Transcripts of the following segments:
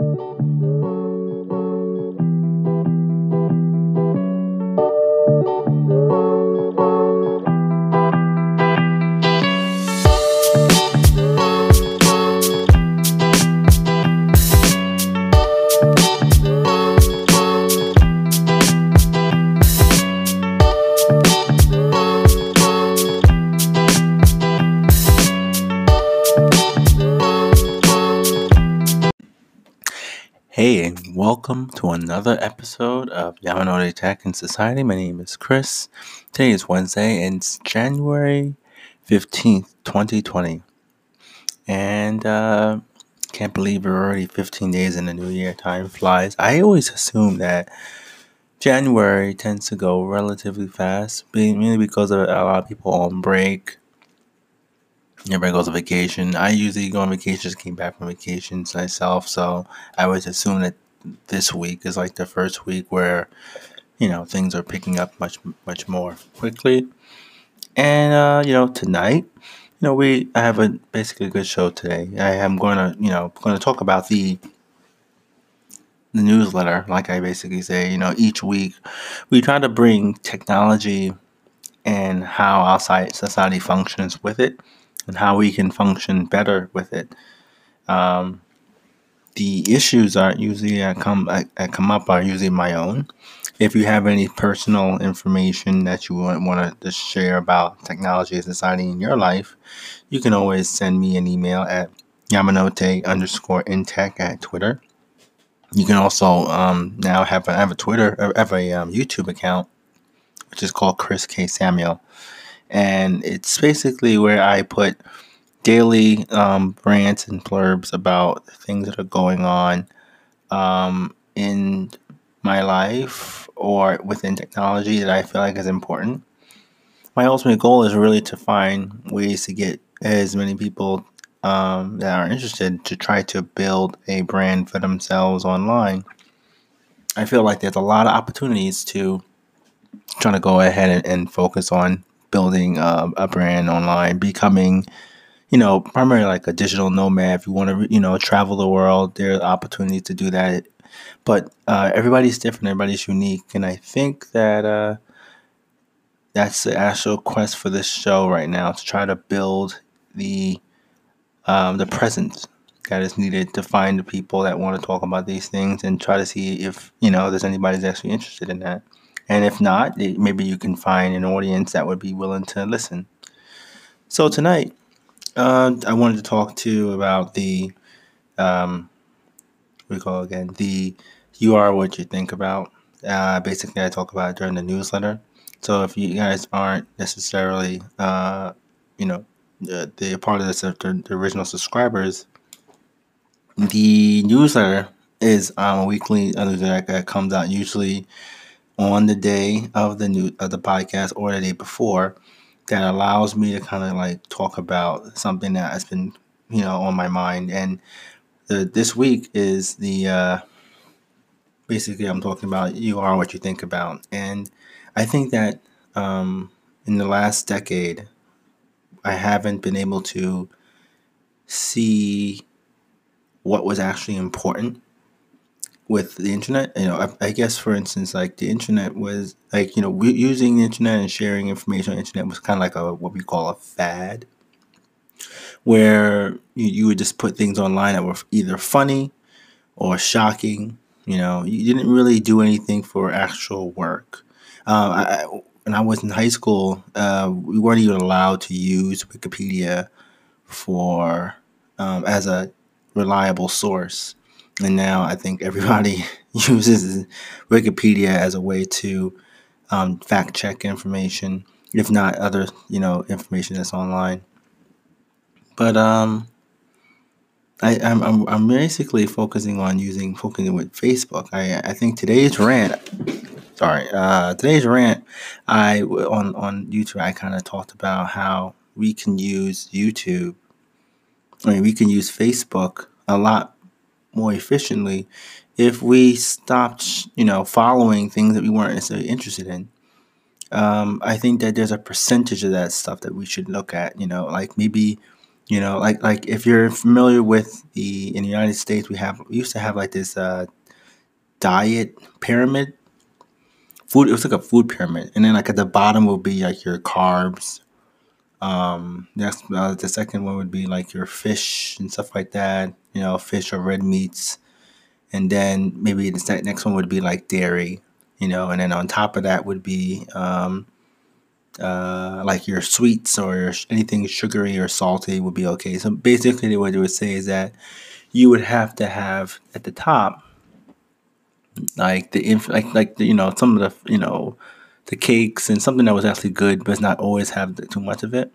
Hey, another episode of Yamanote Tech and Society. My name is Chris. Today is Wednesday, and it's January 15th, 2020. And uh, can't believe we're already 15 days in the new year. Time flies. I always assume that January tends to go relatively fast, mainly because of a lot of people on break Everybody goes on vacation. I usually go on vacation, vacations, came back from vacations myself, so I always assume that this week is like the first week where, you know, things are picking up much, much more quickly. And, uh, you know, tonight, you know, we, I have a basically a good show today. I am going to, you know, going to talk about the, the newsletter, like I basically say, you know, each week we try to bring technology and how our society functions with it and how we can function better with it. Um, the issues are usually that come that come up are usually my own. If you have any personal information that you want, want to share about technology and society in your life, you can always send me an email at Yamanote underscore intech at Twitter. You can also um, now have a, have a Twitter, have a um, YouTube account, which is called Chris K Samuel and it's basically where I put daily um, rants and blurbs about things that are going on um, in my life or within technology that I feel like is important. My ultimate goal is really to find ways to get as many people um, that are interested to try to build a brand for themselves online. I feel like there's a lot of opportunities to try to go ahead and, and focus on building uh, a brand online, becoming, you know, primarily like a digital nomad. If you want to, you know, travel the world, there are opportunities to do that. But uh, everybody's different, everybody's unique, and I think that uh, that's the actual quest for this show right now to try to build the um, the presence that is needed to find the people that want to talk about these things and try to see if you know there's anybody that's actually interested in that. And if not, maybe you can find an audience that would be willing to listen. So tonight, uh, I wanted to talk to you about the, um, what we call again the "You Are What You Think About." Uh, basically, I talk about during the newsletter. So if you guys aren't necessarily, uh, you know, the, the part of this, the, the original subscribers, the newsletter is um, a weekly newsletter that comes out usually on the day of the new of the podcast or the day before that allows me to kind of like talk about something that has been you know on my mind. And the this week is the uh basically i'm talking about you are what you think about. And i think that um in the last decade i haven't been able to see what was actually important with the internet you know I, I, guess for instance like the internet was like you know we, using the internet and sharing information on the internet was kind of like a what we call a fad where you, you would just put things online that were either funny or shocking you know you didn't really do anything for actual work. Um, I, when i was in high school uh, we weren't even allowed to use wikipedia for um, as a reliable source and now I think everybody uses Wikipedia as a way to um, fact check information, if not other you know information that's online. But um, I, I'm, I'm I'm basically focusing on using focusing with Facebook. I I think today's rant. Sorry, uh, today's rant. I on on YouTube. I kind of talked about how we can use YouTube. I mean, we can use Facebook a lot more efficiently if we stopped, you know, following things that we weren't necessarily interested in. Um, I think that there's a percentage of that stuff that we should look at. You know, like maybe You know, like like if you're familiar with the in the United States, we have we used to have like this uh, diet pyramid. Food. It was like a food pyramid, and then like at the bottom would be like your carbs. Um, uh, the second one would be like your fish and stuff like that. You know, fish or red meats, and then maybe the next one would be like dairy. You know, and then on top of that would be um, uh, like your sweets or anything sugary or salty would be okay. So basically, what they would say is that you would have to have at the top, like the inf- like like the, you know some of the you know the cakes and something that was actually good, but not always have too much of it.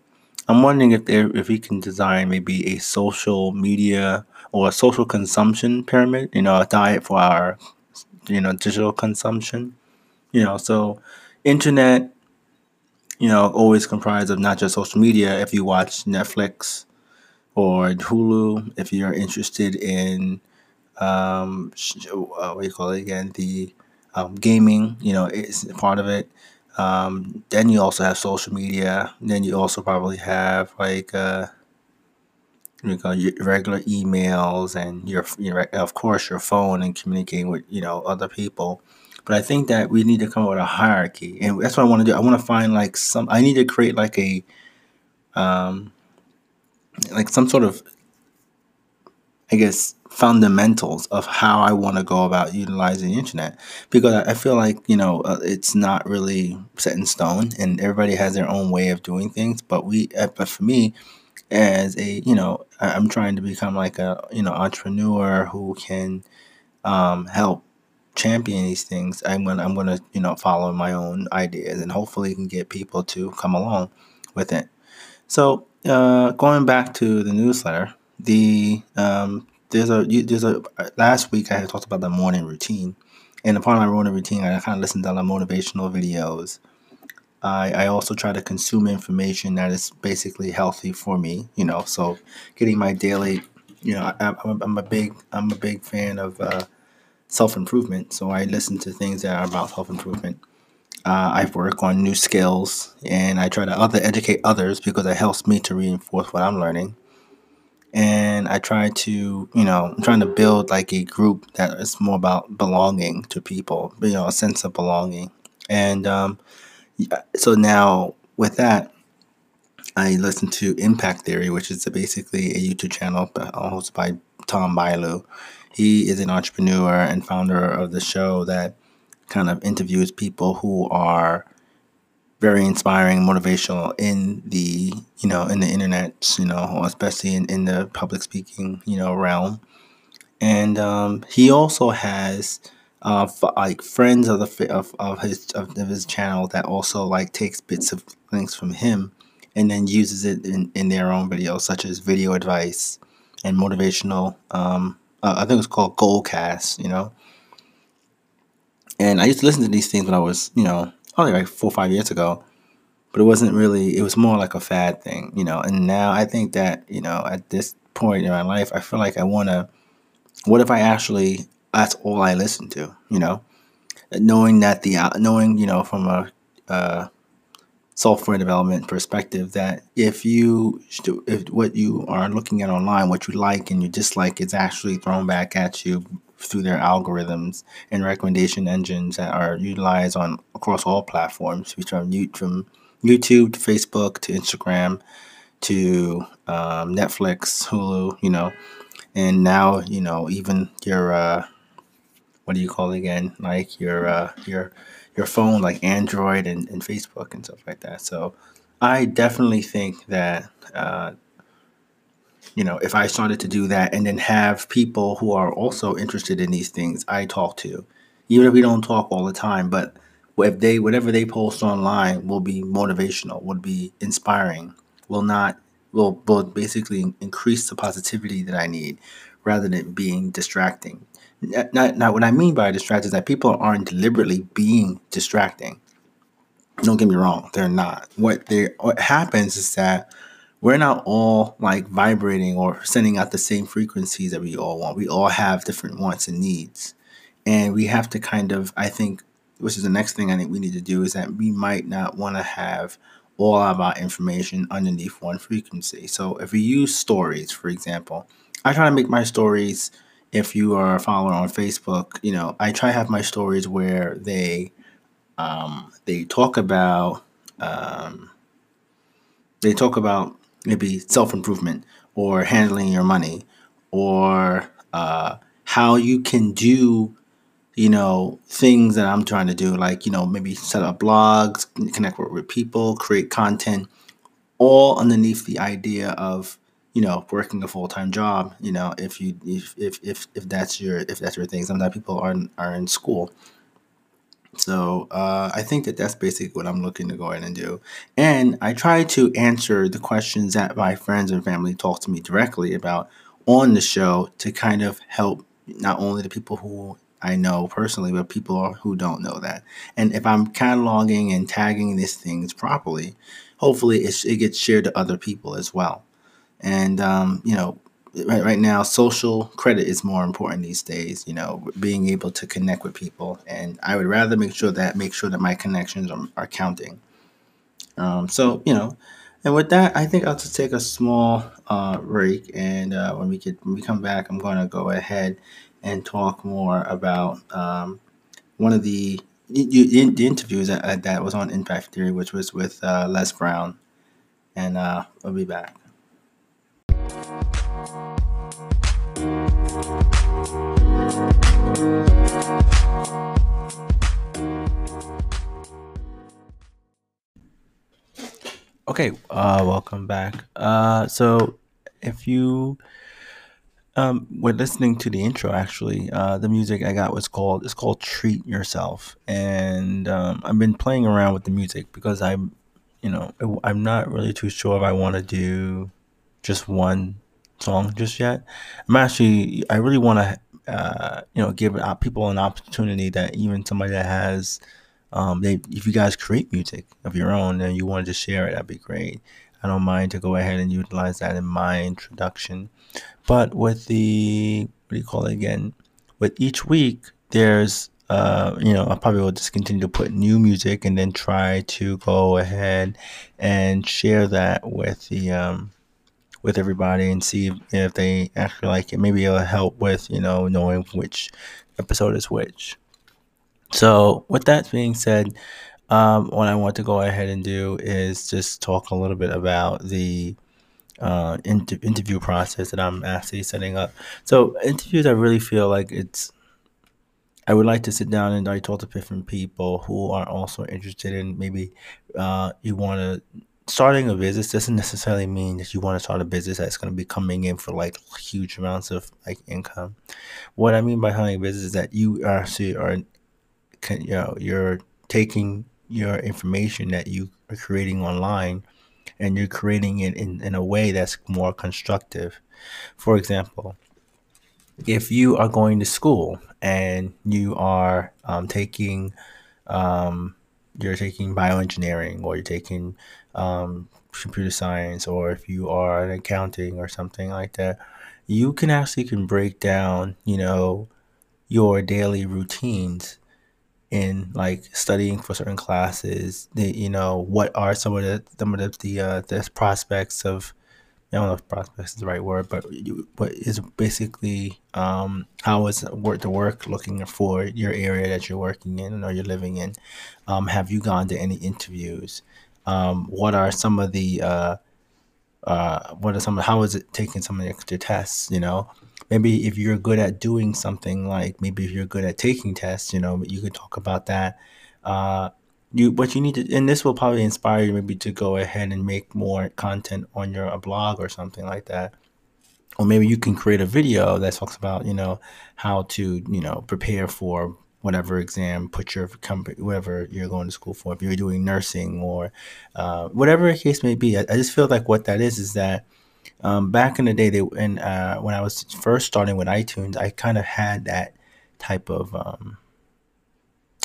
I'm wondering if there if we can design maybe a social media or a social consumption pyramid, you know, a diet for our you know digital consumption. You know, so internet you know, always comprised of not just social media. If you watch Netflix or Hulu, if you're interested in, um, uh, what do you call it again, the um, gaming, you know, it's part of it. Um, then you also have social media. Then you also probably have like, uh, you know, your regular emails and your, your, of course, your phone and communicating with you know other people. But I think that we need to come up with a hierarchy, and that's what I want to do. I want to find like some. I need to create like a, um, like some sort of, I guess, fundamentals of how I want to go about utilizing the internet because I feel like you know uh, it's not really set in stone, and everybody has their own way of doing things. But we, uh, but for me, as a you know, I'm trying to become like a you know entrepreneur who can um, help champion these things, I'm gonna I'm gonna you know follow my own ideas and hopefully can get people to come along with it. So uh, going back to the newsletter, the um, there's a there's a last week I had talked about the morning routine, and upon my morning routine, I kind of listened to a lot of motivational videos. I, I also try to consume information that is basically healthy for me, you know. So getting my daily, you know, I, am I'm a big I'm a big fan of uh, self improvement. So I listen to things that are about self improvement. Uh, I work on new skills and I try to other educate others because it helps me to reinforce what I'm learning. And I try to, you know, I'm trying to build like a group that is more about belonging to people, you know, a sense of belonging. And um, so now with that, I listen to Impact Theory, which is basically a YouTube channel hosted by Tom Bilyeu he is an entrepreneur and founder of the show that kind of interviews people who are very inspiring, motivational in the you know in the internet, you know, especially in, in the public speaking you know realm. And um, he also has uh, f- like friends of the of, of his of his channel that also like takes bits of things from him and then uses it in, in their own videos, such as video advice and motivational um, uh, I think it's called Goalcast, you know. And I used to listen to these things when I was, you know, probably like four or five years ago. But it wasn't really, it was more like a fad thing, you know. And now I think that, you know, at this point in my life, I feel like I want to, what if I actually, that's all I listen to, you know? Knowing that the, knowing, you know, from a, uh, software development perspective that if you if what you are looking at online what you like and you dislike is actually thrown back at you through their algorithms and recommendation engines that are utilized on across all platforms which are from from YouTube to Facebook to Instagram to um, Netflix Hulu you know and now you know even your uh, what do you call it again like your uh, your your phone like Android and, and Facebook and stuff like that. So I definitely think that uh, you know if I started to do that and then have people who are also interested in these things I talk to, even if we don't talk all the time, but if they whatever they post online will be motivational, would be inspiring, will not will will basically increase the positivity that I need rather than being distracting. Not, not what I mean by distracted is that people aren't deliberately being distracting. Don't get me wrong, they're not. What they what happens is that we're not all like vibrating or sending out the same frequencies that we all want. We all have different wants and needs. And we have to kind of, I think, which is the next thing I think we need to do is that we might not want to have all of our information underneath one frequency. So if we use stories, for example, I try to make my stories. If you are a follower on Facebook, you know I try to have my stories where they um, they talk about um, they talk about maybe self improvement or handling your money or uh, how you can do you know things that I'm trying to do, like you know maybe set up blogs, connect with, with people, create content, all underneath the idea of you know working a full time job. You know if you if, if if if that's your if that's your thing. Sometimes people are in, are in school. So uh, I think that that's basically what I'm looking to go ahead and do. And I try to answer the questions that my friends and family talk to me directly about on the show to kind of help not only the people who I know personally, but people who don't know that. And if I'm cataloging and tagging these things properly, hopefully it, it gets shared to other people as well. And, um, you know, right, right now, social credit is more important these days, you know, being able to connect with people. And I would rather make sure that, make sure that my connections are, are counting. Um, so, you know, and with that, I think I'll just take a small uh, break. And uh, when we get when we come back, I'm going to go ahead and talk more about um, one of the the, the interviews that, that was on Impact Theory, which was with uh, Les Brown. And uh, I'll be back. Okay, uh, welcome back. Uh, so if you um, we're listening to the intro. Actually, uh, the music I got was called it's called "Treat Yourself," and um, I've been playing around with the music because I'm, you know, I'm not really too sure if I want to do just one song just yet. I'm actually, I really want to, uh, you know, give people an opportunity that even somebody that has, um, they, if you guys create music of your own and you wanted to share it, that'd be great. I don't mind to go ahead and utilize that in my introduction. But with the what do you call it again? With each week, there's uh, you know, I probably will just continue to put new music and then try to go ahead and share that with the um, with everybody and see if, if they actually like it. Maybe it'll help with you know knowing which episode is which. So with that being said, um, what I want to go ahead and do is just talk a little bit about the uh, inter- interview process that I'm actually setting up. So interviews, I really feel like it's. I would like to sit down and I talk to different people who are also interested in maybe uh, you want to starting a business doesn't necessarily mean that you want to start a business that's going to be coming in for like huge amounts of like income. What I mean by having a business is that you actually are, you know, you're taking your information that you are creating online and you're creating it in, in a way that's more constructive. For example, if you are going to school and you are um, taking um, you're taking bioengineering or you're taking um, computer science or if you are in accounting or something like that you can actually can break down you know your daily routines in like studying for certain classes the, you know what are some of the some of the the, uh, the prospects of I don't know if prospects is the right word, but but is basically um, how is work the work looking for your area that you're working in or you're living in? Um, have you gone to any interviews? Um, what are some of the uh, uh, what are some how is it taking some of the extra tests? You know, maybe if you're good at doing something like maybe if you're good at taking tests, you know, you could talk about that. Uh, you what you need to and this will probably inspire you maybe to go ahead and make more content on your blog or something like that or maybe you can create a video that talks about you know how to you know prepare for whatever exam put your company whatever you're going to school for if you're doing nursing or uh, whatever the case may be I, I, just feel like what that is is that um, back in the day they and uh, when i was first starting with itunes i kind of had that type of um,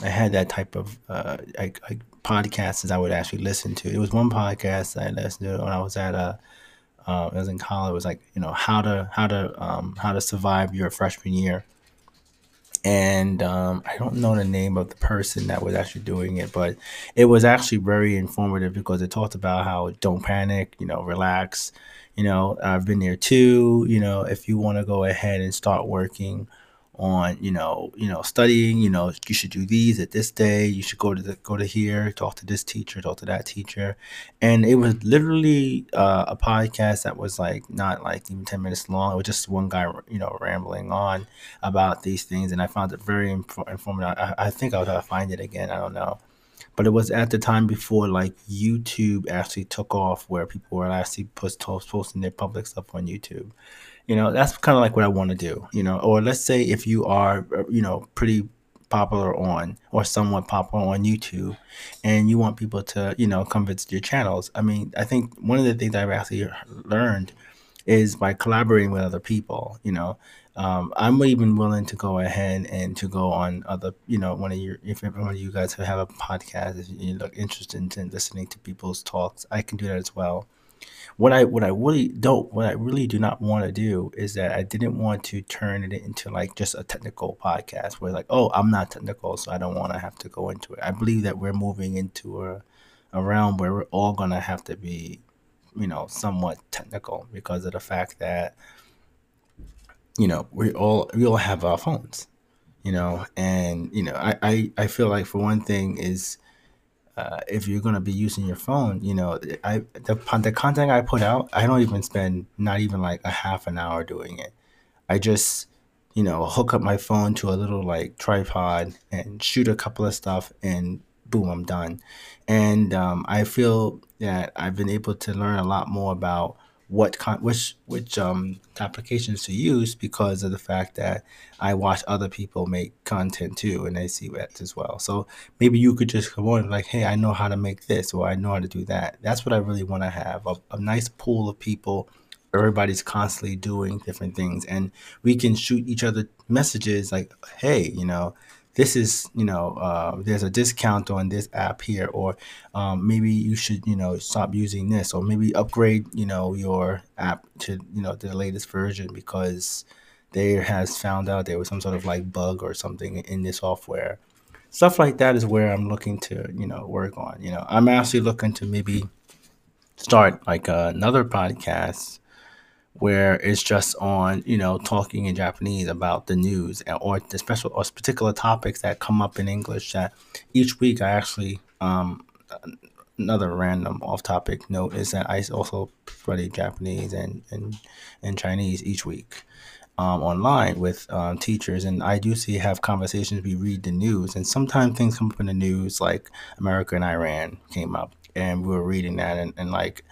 I had that type of uh, like, like podcasts I would actually listen to. It was one podcast I listened to when I was at a, uh, I was in college. It was like you know how to how to um, how to survive your freshman year, and um, I don't know the name of the person that was actually doing it, but it was actually very informative because it talked about how don't panic, you know, relax. You know, I've been there too. You know, if you want to go ahead and start working on you know you know studying you know you should do these at this day you should go to the, go to here talk to this teacher talk to that teacher. And it was literally uh, a podcast that was like not like even 10 minutes long. It was just one guy you know rambling on about these things and i found it very inf- informative. I, I think i'll to find it again i don't know. But it was at the time before like youtube actually took off where people were actually post, posting their public stuff on youtube you know, that's kind of like what I want to do, you know, or let's say if you are, uh, you know, pretty popular on or somewhat popular on YouTube and you want people to, you know, come visit your channels. I mean, I think one of the things I've actually learned is by collaborating with other people, you know, um, I'm even willing to go ahead and to go on other, you know, one of your, if one of you guys have a podcast, if you look interested in listening to people's talks, I can do that as well what I what I really don't what I really do not want to do is that I didn't want to turn it into like just a technical podcast where like oh I'm not technical so I don't want to have to go into it. I believe that we're moving into a a realm where we're all gonna have to be you know somewhat technical because of the fact that you know we all we all have our phones you know and you know I I, I feel like for one thing is uh, if you're gonna be using your phone, you know, I the the content I put out, I don't even spend not even like a half an hour doing it. I just, you know, hook up my phone to a little like tripod and shoot a couple of stuff, and boom, I'm done. And um, I feel that I've been able to learn a lot more about what con- which which um applications to use because of the fact that I watch other people make content too and I see that as well. So maybe you could just come on like, hey, I know how to make this or I know how to do that. That's what I really want to have a, a nice pool of people. Everybody's constantly doing different things, and we can shoot each other messages like, hey, you know, this is you know uh, there's a discount on this app here or um, maybe you should you know stop using this or maybe upgrade you know your app to you know the latest version because they has found out there was some sort of like bug or something in the software. Stuff like that is where i'm looking to you know work on. You know i'm actually looking to maybe start like another podcast where it's just on, you know, talking in Japanese about the news or the special or particular topics that come up in English. That each week I actually, um, another random off-topic note is that I also study Japanese and and, and Chinese each week. Um, online with um, teachers, and I do see have conversations. We read the news, and sometimes things come up in the news, like America and Iran came up, and we were reading that, and, and like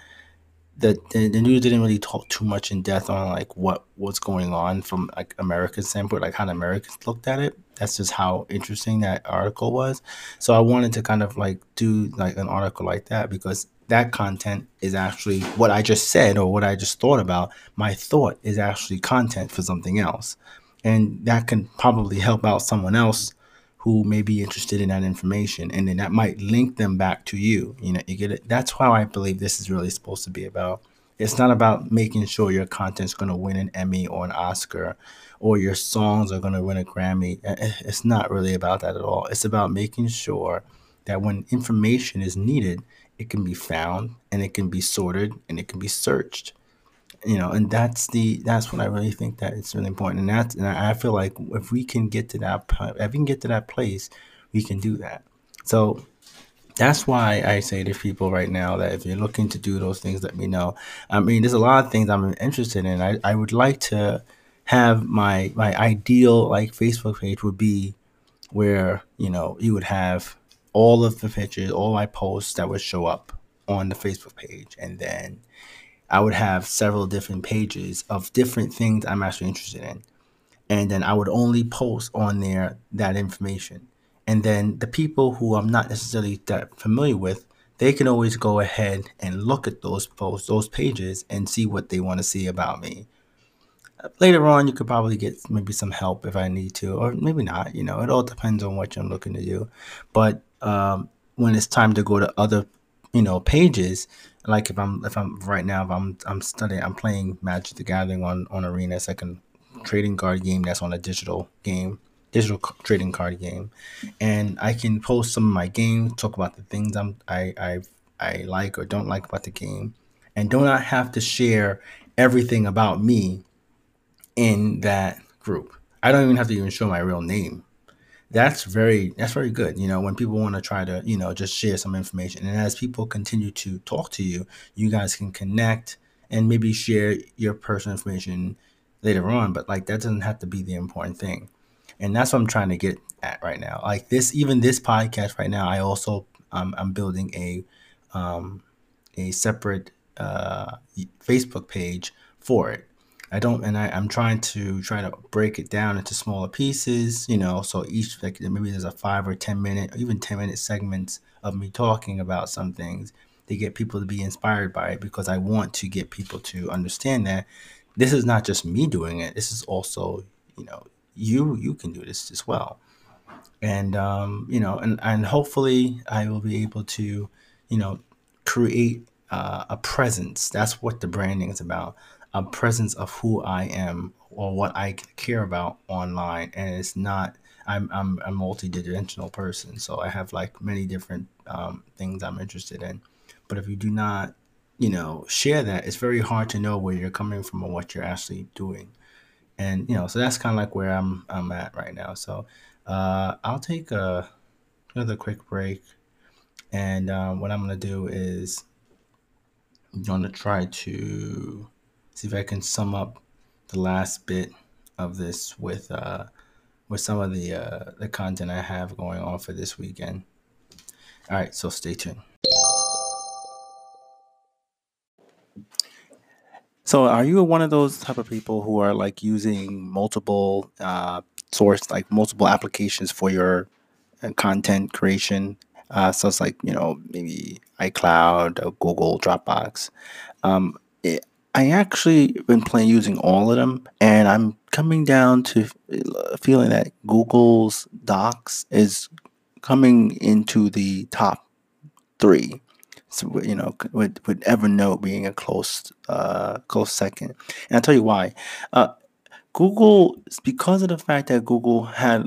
the, the news didn't really talk too much in depth on like what what's going on from like American standpoint, like how the Americans looked at it. That's just how interesting that article was. So I wanted to kind of like do like an article like that because that content is actually what I just said or what I just thought about. My thought is actually content for something else. And that can probably help out someone else who may be interested in that information and then that might link them back to you you know you get it? That's how i believe this is really supposed to be about. It's not about making sure your content's going to win an emmy or an oscar or your songs are going to win a grammy. It's not really about that at all. It's about making sure that when information is needed it can be found and it can be sorted and it can be searched you know and that's the that's what i really think that it's really important and that's and i feel like if we can get to that if we can get to that place we can do that so that's why I say to people right now that if you're looking to do those things, let me know. I mean, there's a lot of things I'm interested in. I, I would like to have my my ideal like Facebook page would be where you know you would have all of the pictures, all my posts that would show up on the Facebook page, and then I would have several different pages of different things I'm actually interested in. And then I would only post on there that information. And then the people who I'm not necessarily that familiar with, they can always go ahead and look at those posts, those pages, and see what they want to see about me. Later on, you could probably get maybe some help if I need to, or maybe not. You know, it all depends on what I'm looking to do. But um, when it's time to go to other, you know, pages, like if I'm if I'm right now if I'm I'm studying I'm playing Magic the Gathering on on Arena. It's like a trading card game that's on a digital game digital trading card game, and I can post some of my games, talk about the things I'm I I I like or don't like about the game, and do not have to share everything about me in that group. I don't even have to even show my real name. That's very that's very good. You know, when people want to try to, you know, just share some information. And as people continue to talk to you, you guys can connect and maybe share your personal information later on. But like that doesn't have to be the important thing. And that's what I'm trying to get at right now. Like this, even this podcast right now, I also um, I'm building a um, a separate uh, Facebook page for it. I don't, and I, I'm trying to try to break it down into smaller pieces, you know, so each, like maybe there's a five or 10 minute, or even 10 minute segments of me talking about some things to get people to be inspired by it because I want to get people to understand that this is not just me doing it. This is also, you know, you, you can do this as well. And, um, you know, and, and hopefully I will be able to, you know, create uh, a presence. That's what the branding is about a presence of who I am or what I care about online. And it's not, I'm, I'm a multi-dimensional person. So I have like many different um, things I'm interested in. But if you do not, you know, share that, it's very hard to know where you're coming from or what you're actually doing. And, you know, so that's kind of like where I'm, I'm at right now. So uh, I'll take a, another quick break. And um, what I'm going to do is I'm going to try to see if I can sum up the last bit of this with uh, with some of the uh, the content I have going on for this weekend. All right, so stay tuned. So, are you one of those type of people who are like using multiple uh, source, like multiple applications for your uh, content creation? Uh, so it's like you know maybe iCloud, Google, Dropbox. Um, it, I actually been playing using all of them, and I'm coming down to feeling that Google's Docs is coming into the top three. So you know, with with Evernote being a close uh, close second, and I'll tell you why. Uh, Google, because of the fact that Google had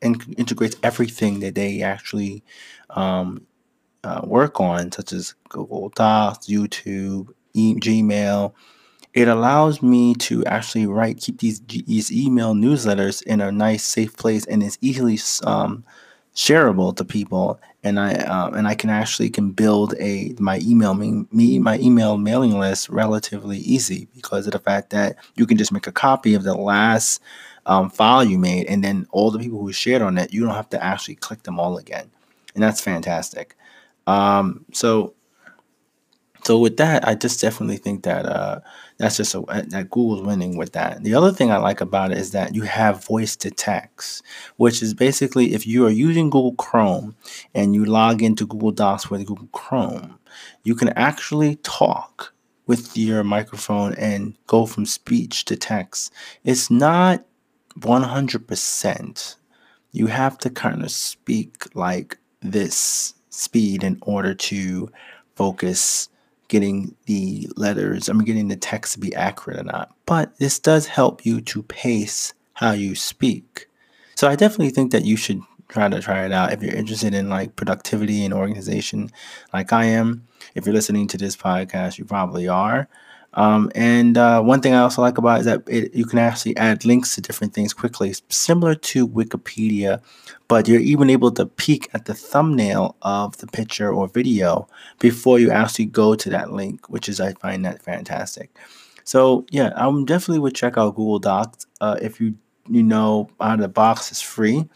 integrates everything that they actually um, uh, work on, such as Google Docs, YouTube, e- Gmail. It allows me to actually write, keep these these email newsletters in a nice, safe place, and it's easily um, shareable to people. And I uh, and I can actually can build a my email me, my email mailing list relatively easy because of the fact that you can just make a copy of the last um, file you made, and then all the people who shared on it, you don't have to actually click them all again, and that's fantastic. Um, so so with that, I just definitely think that uh, that's just a, uh, that Google's winning with that. The other thing I like about it is that you have voice to text, which is basically if you are using Google Chrome and you log into Google Docs with Google Chrome, you can actually talk with your microphone and go from speech to text. It's not 100%. You have to kind of speak like this speed in order to focus getting the letters, I'm getting the text to be accurate or not. But this does help you to pace how you speak. So I definitely think that you should try to try it out if you're interested in like productivity and organization like I am. If you're listening to this podcast, you probably are. Um, and uh, one thing I also like about it is that it, you can actually add links to different things quickly, similar to Wikipedia, but you're even able to peek at the thumbnail of the picture or video before you actually go to that link, which is I find that fantastic. So yeah, I am definitely would check out Google Docs. Uh, if you you know out of the box is free.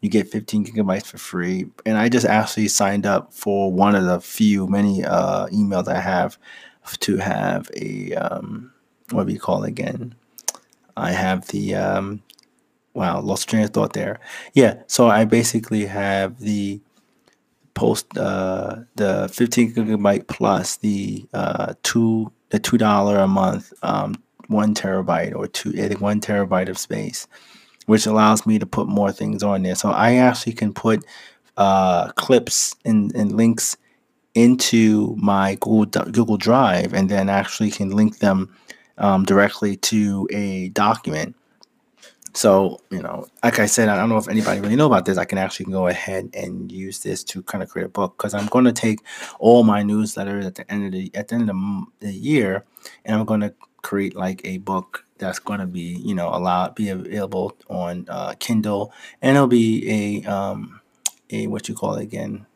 You get 15 gigabytes for free. And I just actually signed up for one of the few many uh, emails I have to have a um, what do you call it again? I have the um, wow, lost train of thought there. Yeah, so I basically have the post uh, the 15 gigabyte plus the uh, two the two dollar a month um, one terabyte or two one terabyte of space, which allows me to put more things on there. So I actually can put uh, clips and, and links into my Google, Google Drive and then actually can link them um, directly to a document. So, you know, like I said, I don't know if anybody really know about this. I can actually go ahead and use this to kind of create a book because I'm going to take all my newsletters at the end of the at the end of the, year, and I'm going to create like a book that's going to be, you know, allowed be available on uh, Kindle, and it'll be a um, a what you call it again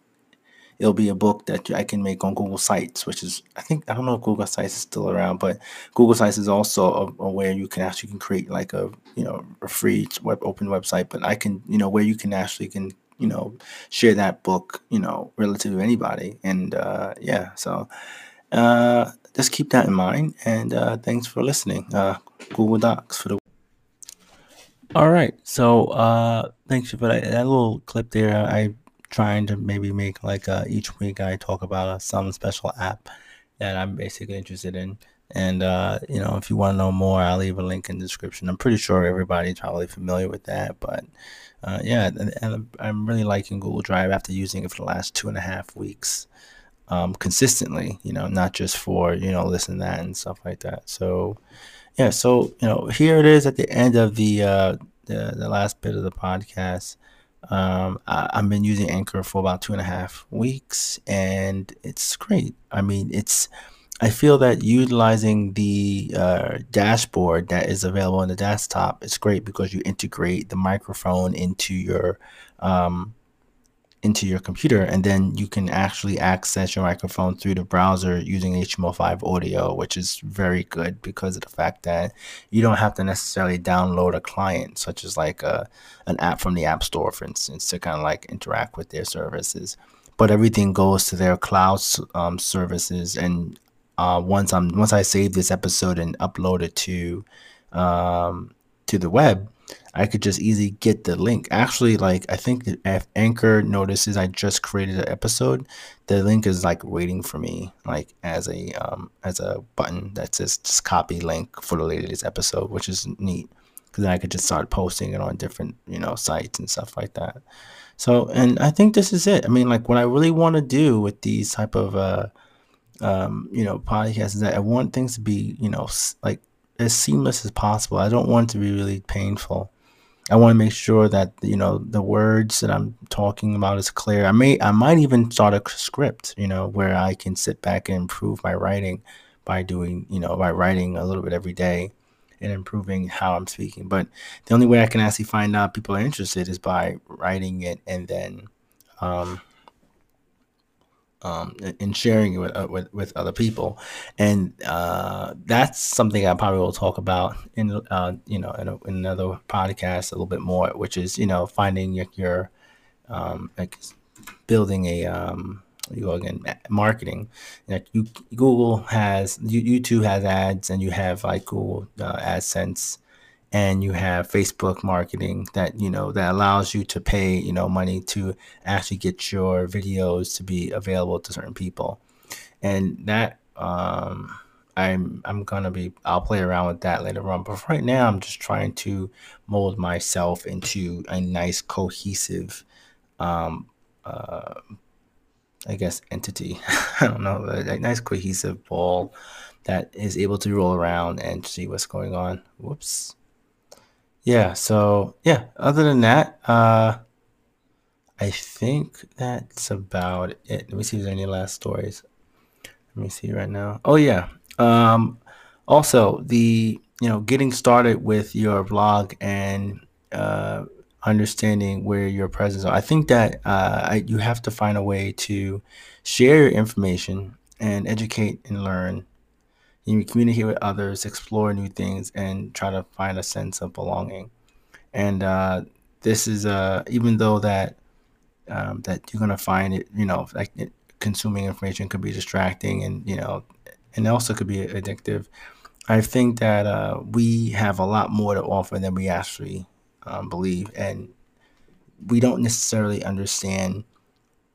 it'll be a book that I can make on Google Sites, which is I think I don't know if Google Sites is still around, but Google Sites is also a, a where you can actually can create like a you know a free web open website. But I can you know where you can actually can you know share that book you know relative to anybody, and uh, yeah, so uh, just keep that in mind. And uh, thanks for listening. Uh, Google Docs for the all right. So uh thanks for that, that little clip there. I trying to maybe make like uh, each week I talk about uh, some special app that I'm basically interested in. And uh, you know, if you want to know more, I'll leave a link in the description. I'm pretty sure everybody's probably familiar with that, but uh, yeah, and, and, I'm really liking Google Drive after using it for the last two and a half weeks um, consistently. You know, not just for you know listen that and stuff like that. So yeah, so you know, here it is at the end of the uh, the, the last bit of the podcast. Um, I, I've been using Anchor for about two and a half weeks, and it's great. I mean, it's I feel that utilizing the uh, dashboard that is available on the desktop is great because you integrate the microphone into your um, into your computer and then you can actually access your microphone through the browser using HTML5 audio which is very good because of the fact that you don't have to necessarily download a client such as like a, an app from the app store for instance to kind of like interact with their services. But everything goes to their cloud um, services and uh, once I'm once I save this episode and upload it to um, to the web I could just easily get the link. Actually, like I think if Anchor notices I just created an episode, the link is like waiting for me, like as a um as a button that says just copy link for the latest episode, which is neat because then I could just start posting it on different you know sites and stuff like that. So, and I think this is it. I mean, like what I really want to do with these type of uh um you know podcasts is that I want things to be you know like as seamless as possible. I don't want it to be really painful. I want to make sure that you know the words that I'm talking about is clear. I may I might even start a script, you know, where I can sit back and improve my writing by doing, you know, by writing a little bit every day and improving how I'm speaking. But the only way I can actually find out people are interested is by writing it and then um, um, and sharing it with, uh, with, with other people, and uh, that's something I probably will talk about in uh, you know in, a, in, another podcast a little bit more, which is you know finding your, your um, like building a um, you go again? Marketing. Know, you, Google has you, YouTube has ads, and you have like Google uh, AdSense and you have Facebook marketing that you know that allows you to pay you know money to actually get your videos to be available to certain people, and that um, I'm I'm gonna be I'll play around with that later on. But right now I'm just trying to mold myself into a nice cohesive, um, uh, I guess entity. I don't know a, a nice cohesive ball that is able to roll around and see what's going on. Whoops. Yeah, so yeah, other than that, uh I think that's about it. Let me see if there's any last stories. Let me see right now. Oh yeah. Um also the you know getting started with your blog and uh understanding where your presence are. I think that uh I, you have to find a way to share your information and educate and learn you communicate with others, explore new things, and try to find a sense of belonging. And uh, this is uh, even though that um, that you're gonna find it, you know, like it, consuming information could be distracting, and you know, and also could be addictive. I think that uh, we have a lot more to offer than we actually um, believe, and we don't necessarily understand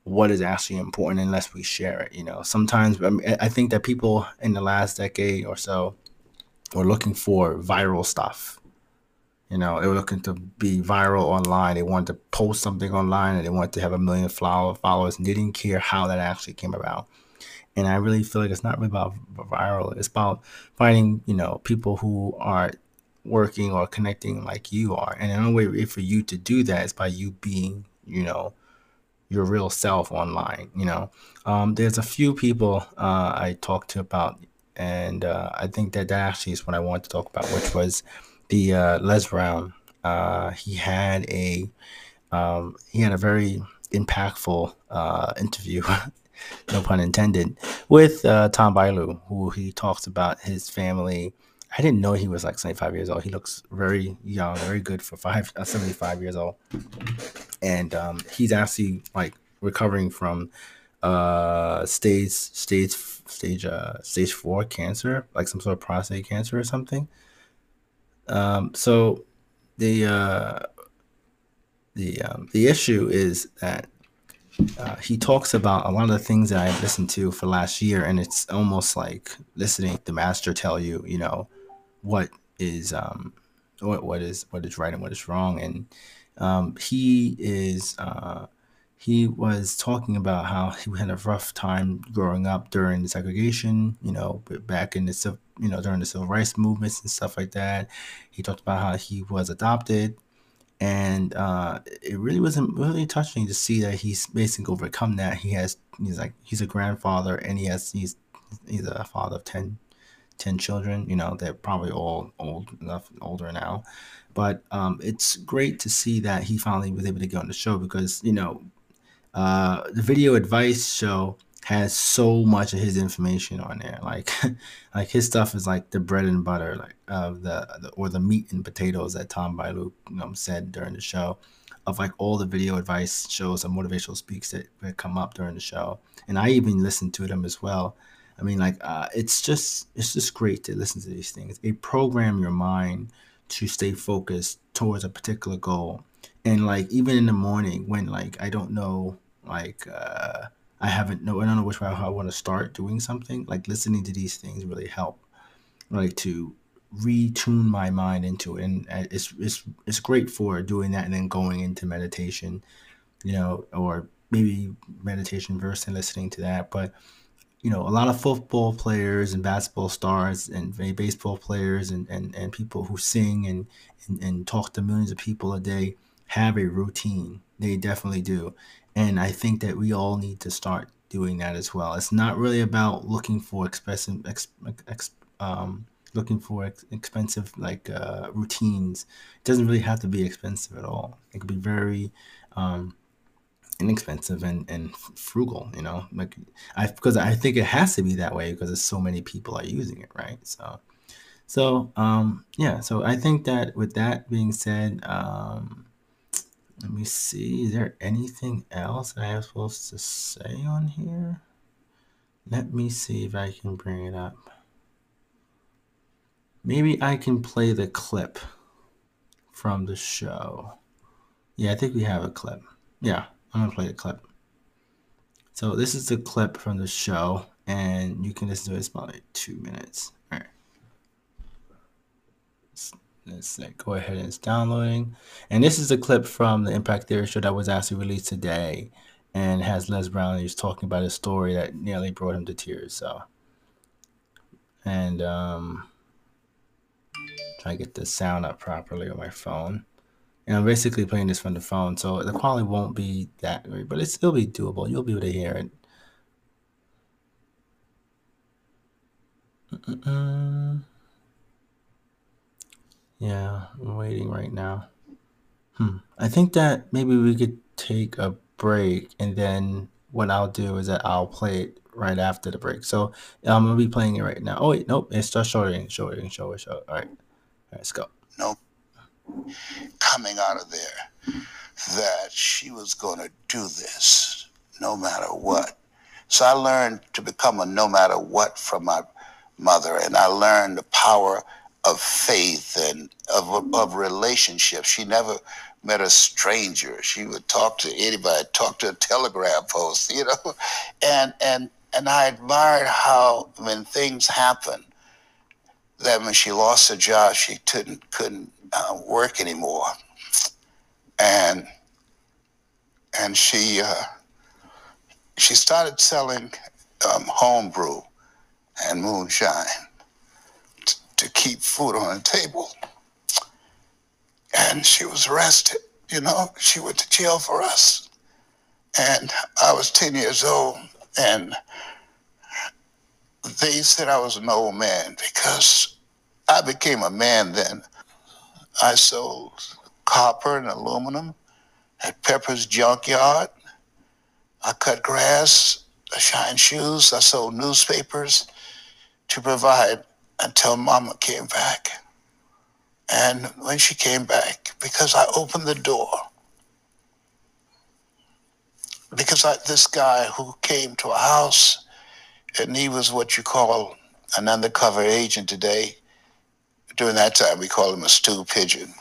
what is actually important unless we share it. You know, sometimes I, mean, I think that people in the last decade or so were looking for viral stuff. You know, they were looking to be viral online. They wanted to post something online and they wanted to have a million followers and they didn't care how that actually came about. And I really feel like it's not really about viral. It's about finding, you know, people who are working or connecting like you are. And the only way for you to do that is by you being, you know, your real self online. You know, um, there's a few people uh, I talked to about, and uh, I think that that actually is what I wanted to talk about, which was the uh, Les Brown. Uh, he had a um, he had a very impactful uh, interview, no pun intended, with uh, Tom Bilyeu, who he talks about his family. I didn't know he was like 75 years old. He looks very young, very good for five, uh, 75 years old. And um, he's actually like recovering from uh stage stage stage uh stage four cancer like some sort of prostate cancer or something um so the uh the um, the issue is that uh, he talks about a lot of the things that I've listened to for last year, and it's almost like listening to the master tell you, you know, what is um, what what is what is right and what is wrong, and um, he is uh, he was talking about how he had a rough time growing up during the segregation, you know, back in the you know during the civil rights movements and stuff like that. He talked about how he was adopted and uh, it really wasn't really touching to see that he's basically overcome that. He has he's like he's a grandfather and he has he's he's a father of 10, 10 children. You know they're probably all old enough older now, but um, it's great to see that he finally was able to get on the show because you know uh, the video advice show has so much of his information on there. Like, like his stuff is like the bread and butter, like of the, the, or the meat and potatoes that Tom Bilyeu um, said during the show, of like all the video advice shows and motivational speaks that, that come up during the show. And I even listened to them as well. I mean, like, uh, it's just it's just great to listen to these things. They program your mind to stay focused towards a particular goal. And like even in the morning when like I don't know like uh I haven't no I don't know which way I want to start doing something. Like listening to these things really help, like to retune my mind into it, and uh, it's it's it's great for doing that and then going into meditation, you know, or maybe meditation versus and listening to that. But you know, a lot of football players and basketball stars and baseball players and, and, and people who sing and, and, and talk to millions of people a day have a routine. They definitely do. And I think that we all need to start doing that as well. It's not really about looking for expensive, ex, ex, um, looking for ex, expensive like uh, routines. It doesn't really have to be expensive at all. It could be very um, inexpensive and, and frugal. You know, like I because I think it has to be that way because there's so many people are using it, right? So, so um, yeah. So I think that with that being said. Um, let me see. Is there anything else I am supposed to say on here? Let me see if I can bring it up. Maybe I can play the clip from the show. Yeah, I think we have a clip. Yeah, I'm to play the clip. So this is the clip from the show, and you can listen to it. It's about like two minutes. All right. Let's go ahead and it's downloading. And this is a clip from the Impact Theory show that was actually released today and has Les Brown. He's talking about a story that nearly brought him to tears. So, and um, try to get the sound up properly on my phone. And I'm basically playing this from the phone, so the quality won't be that great, but it still be doable. You'll be able to hear it. Mm-mm. Yeah, I'm waiting right now. Hmm. I think that maybe we could take a break and then what I'll do is that I'll play it right after the break. So I'm gonna be playing it right now. Oh wait, nope, it's just showing, showing, showing, showing. All right, all right, let's go. Nope. Coming out of there, that she was gonna do this no matter what. So I learned to become a no matter what from my mother, and I learned the power of faith and of, of relationships. She never met a stranger. She would talk to anybody, talk to a telegram post, you know. And and and I admired how when things happen, that when she lost her job, she couldn't couldn't uh, work anymore, and and she uh, she started selling um, homebrew and moonshine to keep food on the table. and she was arrested. You know, she went to jail for us. And I was 10 years old, and they said I was an old man because I became a man then. I sold copper and aluminum at Pepper's Junkyard. I cut grass, I shined shoes, I sold newspapers to provide until Mama came back. And when she came back, because I opened the door, because I, this guy who came to a house, and he was what you call an undercover agent today. During that time, we called him a stew pigeon.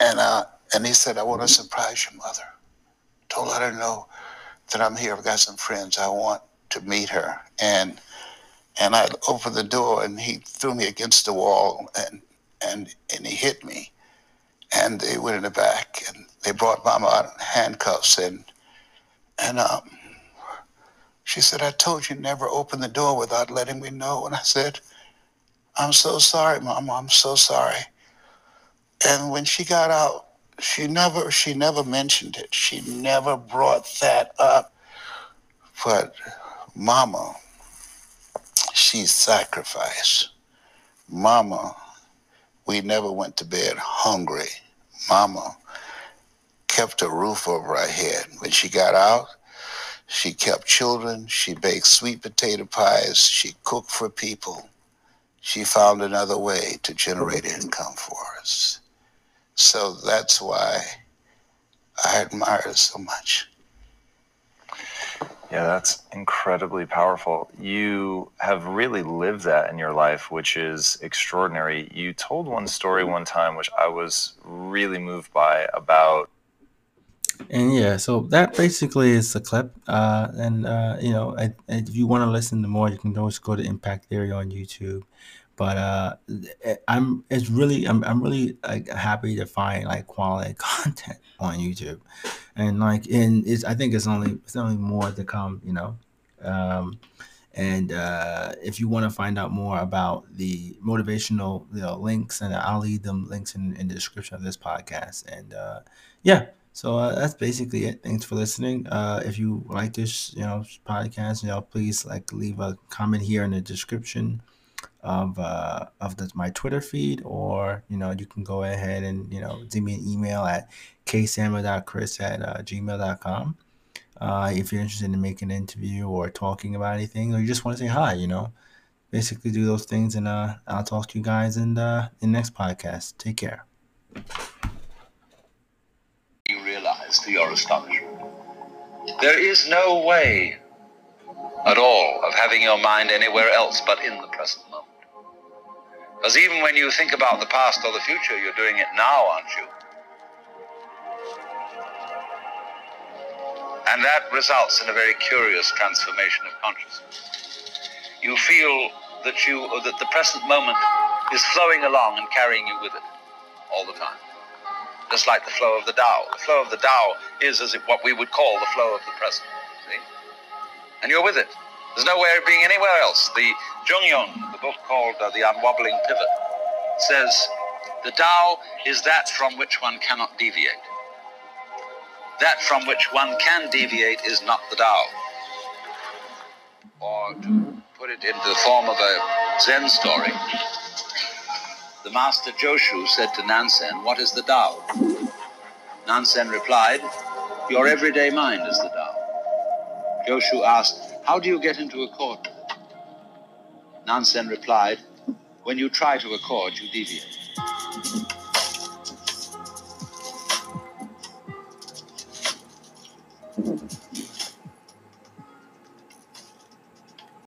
And uh, and he said, "I want to surprise your mother. Don't let her know that I'm here. I've got some friends. I want to meet her." And and I opened the door, and he threw me against the wall, and and and he hit me. And they went in the back, and they brought Mama out in handcuffs, and and um, she said, "I told you never open the door without letting me know." And I said, "I'm so sorry, Mama. I'm so sorry." And when she got out, she never she never mentioned it. She never brought that up. But Mama, she sacrificed. Mama we never went to bed hungry. Mama kept a roof over our head. When she got out, she kept children. She baked sweet potato pies. She cooked for people. She found another way to generate income for us. So that's why I admire her so much. Yeah, that's incredibly powerful. You have really lived that in your life, which is extraordinary. You told one story one time, which I was really moved by about. And yeah, so that basically is the clip. Uh, and, uh, you know, I, if you want to listen to more, you can always go to Impact Theory on YouTube. But uh i'm it's really i'm, I'm really like happy to find like quality content on youtube. And like and it's i think it's only it's only more to come you know? Um and uh if you want to find out more about the motivational you know links and i'll leave them links in, in the description of this podcast. And uh yeah so uh, that's basically it. Thanks for listening. Uh, if you like this, you know, podcast, you know, please like leave a comment here in the description of uh, of the, my Twitter feed, or you know, you can go ahead and you know, send me an email at ksandler.chris at uh, gmail.com. Uh, if you're interested in making an interview or talking about anything, or you just want to say hi, you know, basically do those things, and uh, I'll talk to you guys in the, in the next podcast. Take care. To your astonishment, there is no way at all of having your mind anywhere else but in the present moment. Because even when you think about the past or the future, you're doing it now, aren't you? And that results in a very curious transformation of consciousness. You feel that you that the present moment is flowing along and carrying you with it all the time. Just like the flow of the Tao. The flow of the Tao is as if what we would call the flow of the present. See? And you're with it. There's no way of being anywhere else. The Yun, the book called uh, The Unwobbling Pivot, says the Tao is that from which one cannot deviate. That from which one can deviate is not the Tao. Or to put it into the form of a Zen story, the master Joshu said to Nansen, What is the Tao? Nansen replied, Your everyday mind is the Tao. Joshu asked, how do you get into accord? Nansen replied, When you try to accord, you deviate.